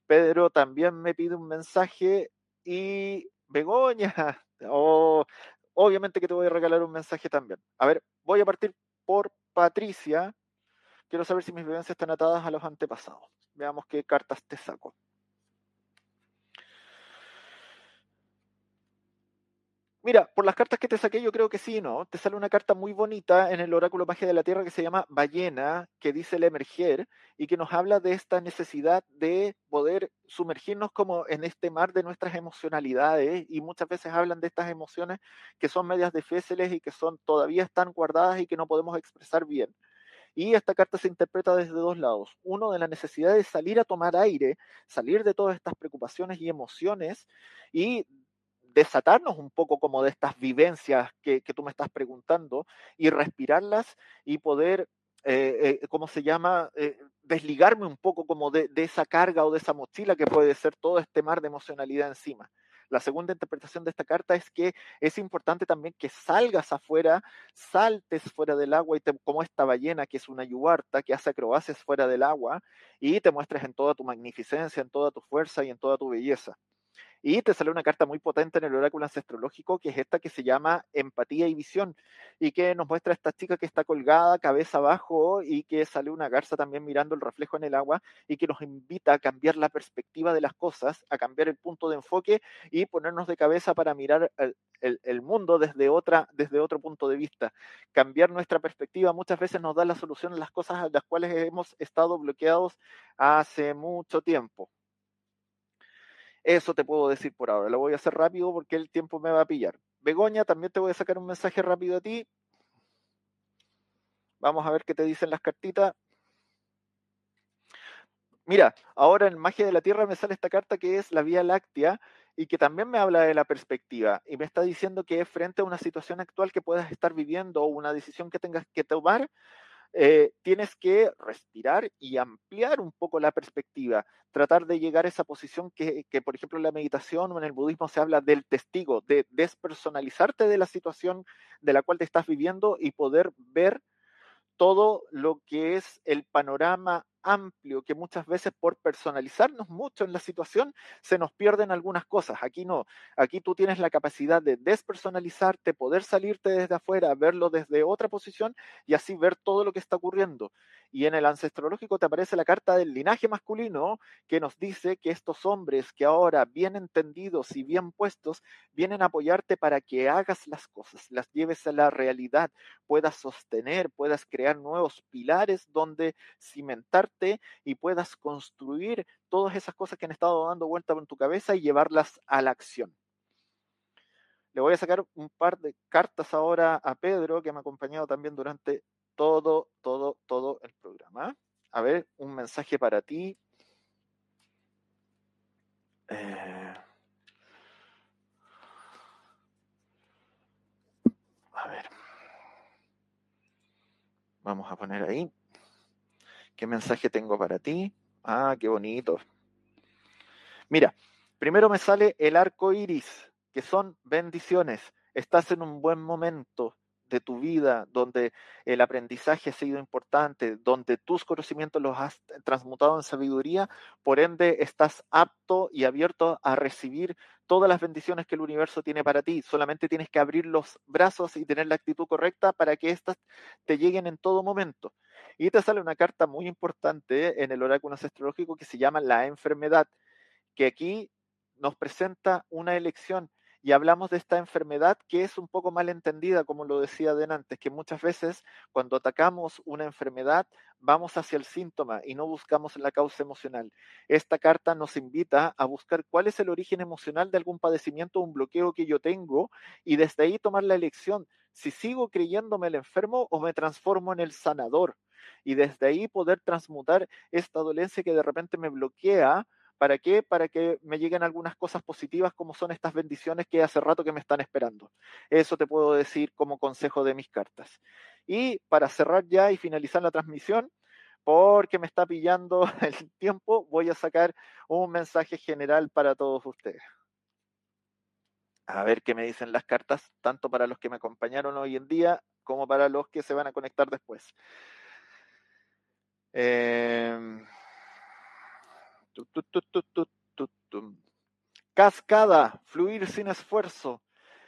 Pedro también me pide un mensaje y Begoña, oh, obviamente que te voy a regalar un mensaje también. A ver, voy a partir por Patricia. Quiero saber si mis vivencias están atadas a los antepasados. Veamos qué cartas te saco. Mira, por las cartas que te saqué, yo creo que sí, ¿no? Te sale una carta muy bonita en el oráculo magia de la Tierra que se llama Ballena, que dice el emerger, y que nos habla de esta necesidad de poder sumergirnos como en este mar de nuestras emocionalidades, y muchas veces hablan de estas emociones que son medias difíciles y que son todavía están guardadas y que no podemos expresar bien. Y esta carta se interpreta desde dos lados. Uno, de la necesidad de salir a tomar aire, salir de todas estas preocupaciones y emociones y desatarnos un poco como de estas vivencias que, tú me estás preguntando y respirarlas y poder, eh, eh, ¿cómo se llama? Eh, desligarme un poco como de, esa carga o de esa mochila que puede ser todo este mar de emocionalidad encima. La segunda interpretación de esta carta es que es importante también que salgas afuera, saltes fuera del agua y te, como esta ballena que es una yubarta que hace acrobacias fuera del agua y te muestres en toda tu magnificencia, en toda tu fuerza y en toda tu belleza. Y te sale una carta muy potente en el oráculo ancestrológico, que es esta que se llama Empatía y Visión, y que nos muestra a esta chica que está colgada, cabeza abajo, y que sale una garza también mirando el reflejo en el agua, y que nos invita a cambiar la perspectiva de las cosas, a cambiar el punto de enfoque y ponernos de cabeza para mirar el, el mundo desde, otra, desde otro punto de vista. Cambiar nuestra perspectiva muchas veces nos da la solución a las cosas a las cuales hemos estado bloqueados hace mucho tiempo. Eso te puedo decir por ahora. Lo voy a hacer rápido porque el tiempo me va a pillar. Begoña, también te voy a sacar un mensaje rápido a ti. Vamos a ver qué te dicen las cartitas. Mira, ahora en Magia de la Tierra me sale esta carta que es la Vía Láctea y que también me habla de la perspectiva y me está diciendo que frente a una situación actual que puedas estar viviendo o una decisión que tengas que tomar, eh, tienes que respirar y ampliar un poco la perspectiva, tratar de llegar a esa posición que, que, por ejemplo, en la meditación o en el budismo se habla del testigo, de despersonalizarte de la situación de la cual te estás viviendo y poder ver todo lo que es el panorama amplio que muchas veces por personalizarnos mucho en la situación se nos pierden algunas cosas. Aquí no, aquí tú tienes la capacidad de despersonalizarte, poder salirte desde afuera, verlo desde otra posición y así ver todo lo que está ocurriendo. Y en el ancestrológico te aparece la carta del linaje masculino que nos dice que estos hombres que ahora bien entendidos y bien puestos vienen a apoyarte para que hagas las cosas, las lleves a la realidad, puedas sostener, puedas crear nuevos pilares donde y puedas construir todas esas cosas que han estado dando vuelta en tu cabeza y llevarlas a la acción. Le voy a sacar un par de cartas ahora a Pedro, que me ha acompañado también durante todo, todo, todo el programa. A ver, un mensaje para ti. Eh, a ver. Vamos a poner ahí. ¿Qué mensaje tengo para ti? Ah, qué bonito. Mira, primero me sale el arco iris, que son bendiciones. Estás en un buen momento de tu vida donde el aprendizaje ha sido importante, donde tus conocimientos los has transmutado en sabiduría, por ende estás apto y abierto a recibir todas las bendiciones que el universo tiene para ti. Solamente tienes que abrir los brazos y tener la actitud correcta para que éstas te lleguen en todo momento. Y te sale una carta muy importante en el oráculo astrológico que se llama la enfermedad, que aquí nos presenta una elección y hablamos de esta enfermedad que es un poco mal entendida, como lo decía antes, que muchas veces cuando atacamos una enfermedad vamos hacia el síntoma y no buscamos la causa emocional. Esta carta nos invita a buscar cuál es el origen emocional de algún padecimiento o un bloqueo que yo tengo y desde ahí tomar la elección si sigo creyéndome el enfermo o me transformo en el sanador. Y desde ahí poder transmutar esta dolencia que de repente me bloquea ¿Para qué? Para que me lleguen algunas cosas positivas como son estas bendiciones que hace rato que me están esperando. Eso te puedo decir como consejo de mis cartas. Y para cerrar ya y finalizar la transmisión, porque me está pillando el tiempo, voy a sacar un mensaje general para todos ustedes. A ver qué me dicen las cartas, tanto para los que me acompañaron hoy en día como para los que se van a conectar después. Eh, Cascada, fluir sin esfuerzo,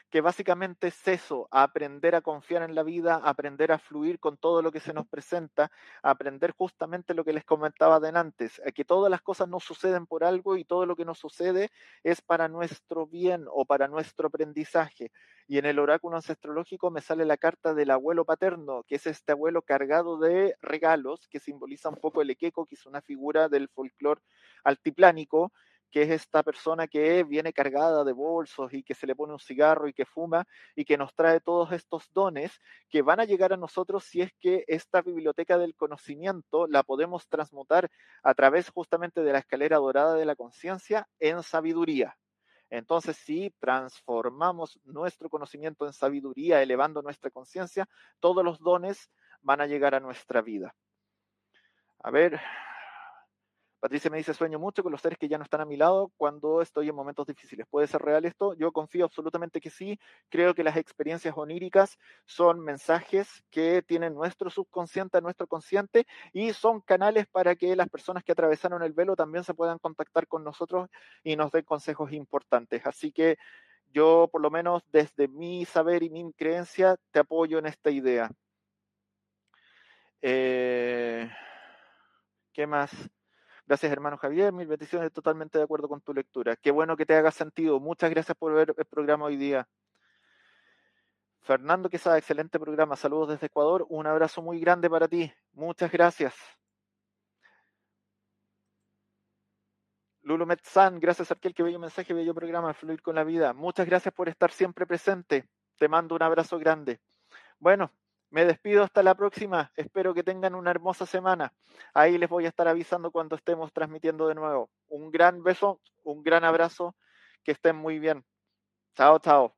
que básicamente es eso, aprender a confiar en la vida, aprender a fluir con todo lo que se nos presenta, aprender justamente lo que les comentaba de antes, que todas las cosas no suceden por algo y todo lo que nos sucede es para nuestro bien o para nuestro aprendizaje. Y en el oráculo ancestrológico me sale la carta del abuelo paterno, que es este abuelo cargado de regalos, que simboliza un poco el equeco, que es una figura del folclore altiplánico, que es esta persona que viene cargada de bolsos y que se le pone un cigarro y que fuma y que nos trae todos estos dones que van a llegar a nosotros si es que esta biblioteca del conocimiento la podemos transmutar a través justamente de la escalera dorada de la conciencia en sabiduría. Entonces, si transformamos nuestro conocimiento en sabiduría, elevando nuestra conciencia, todos los dones van a llegar a nuestra vida. A ver, Patricia me dice, sueño mucho con los seres que ya no están a mi lado cuando estoy en momentos difíciles. ¿Puede ser real esto? Yo confío absolutamente que sí. Creo que las experiencias oníricas son mensajes que tienen nuestro subconsciente, nuestro consciente, y son canales para que las personas que atravesaron el velo también se puedan contactar con nosotros y nos den consejos importantes. Así que yo, por lo menos desde mi saber y mi creencia, te apoyo en esta idea. Eh, ¿Qué más? Gracias, hermano Javier. Mil bendiciones, totalmente de acuerdo con tu lectura. Qué bueno que te haga sentido. Muchas gracias por ver el programa hoy día. Fernando Quesada, excelente programa. Saludos desde Ecuador. Un abrazo muy grande para ti. Muchas gracias. Lulu Metzan, gracias Arquel, que bello mensaje, bello programa, Fluir con la Vida. Muchas gracias por estar siempre presente. Te mando un abrazo grande. Bueno, me despido hasta la próxima. Espero que tengan una hermosa semana. Ahí les voy a estar avisando cuando estemos transmitiendo de nuevo. Un gran beso, un gran abrazo. Que estén muy bien. Chao, chao.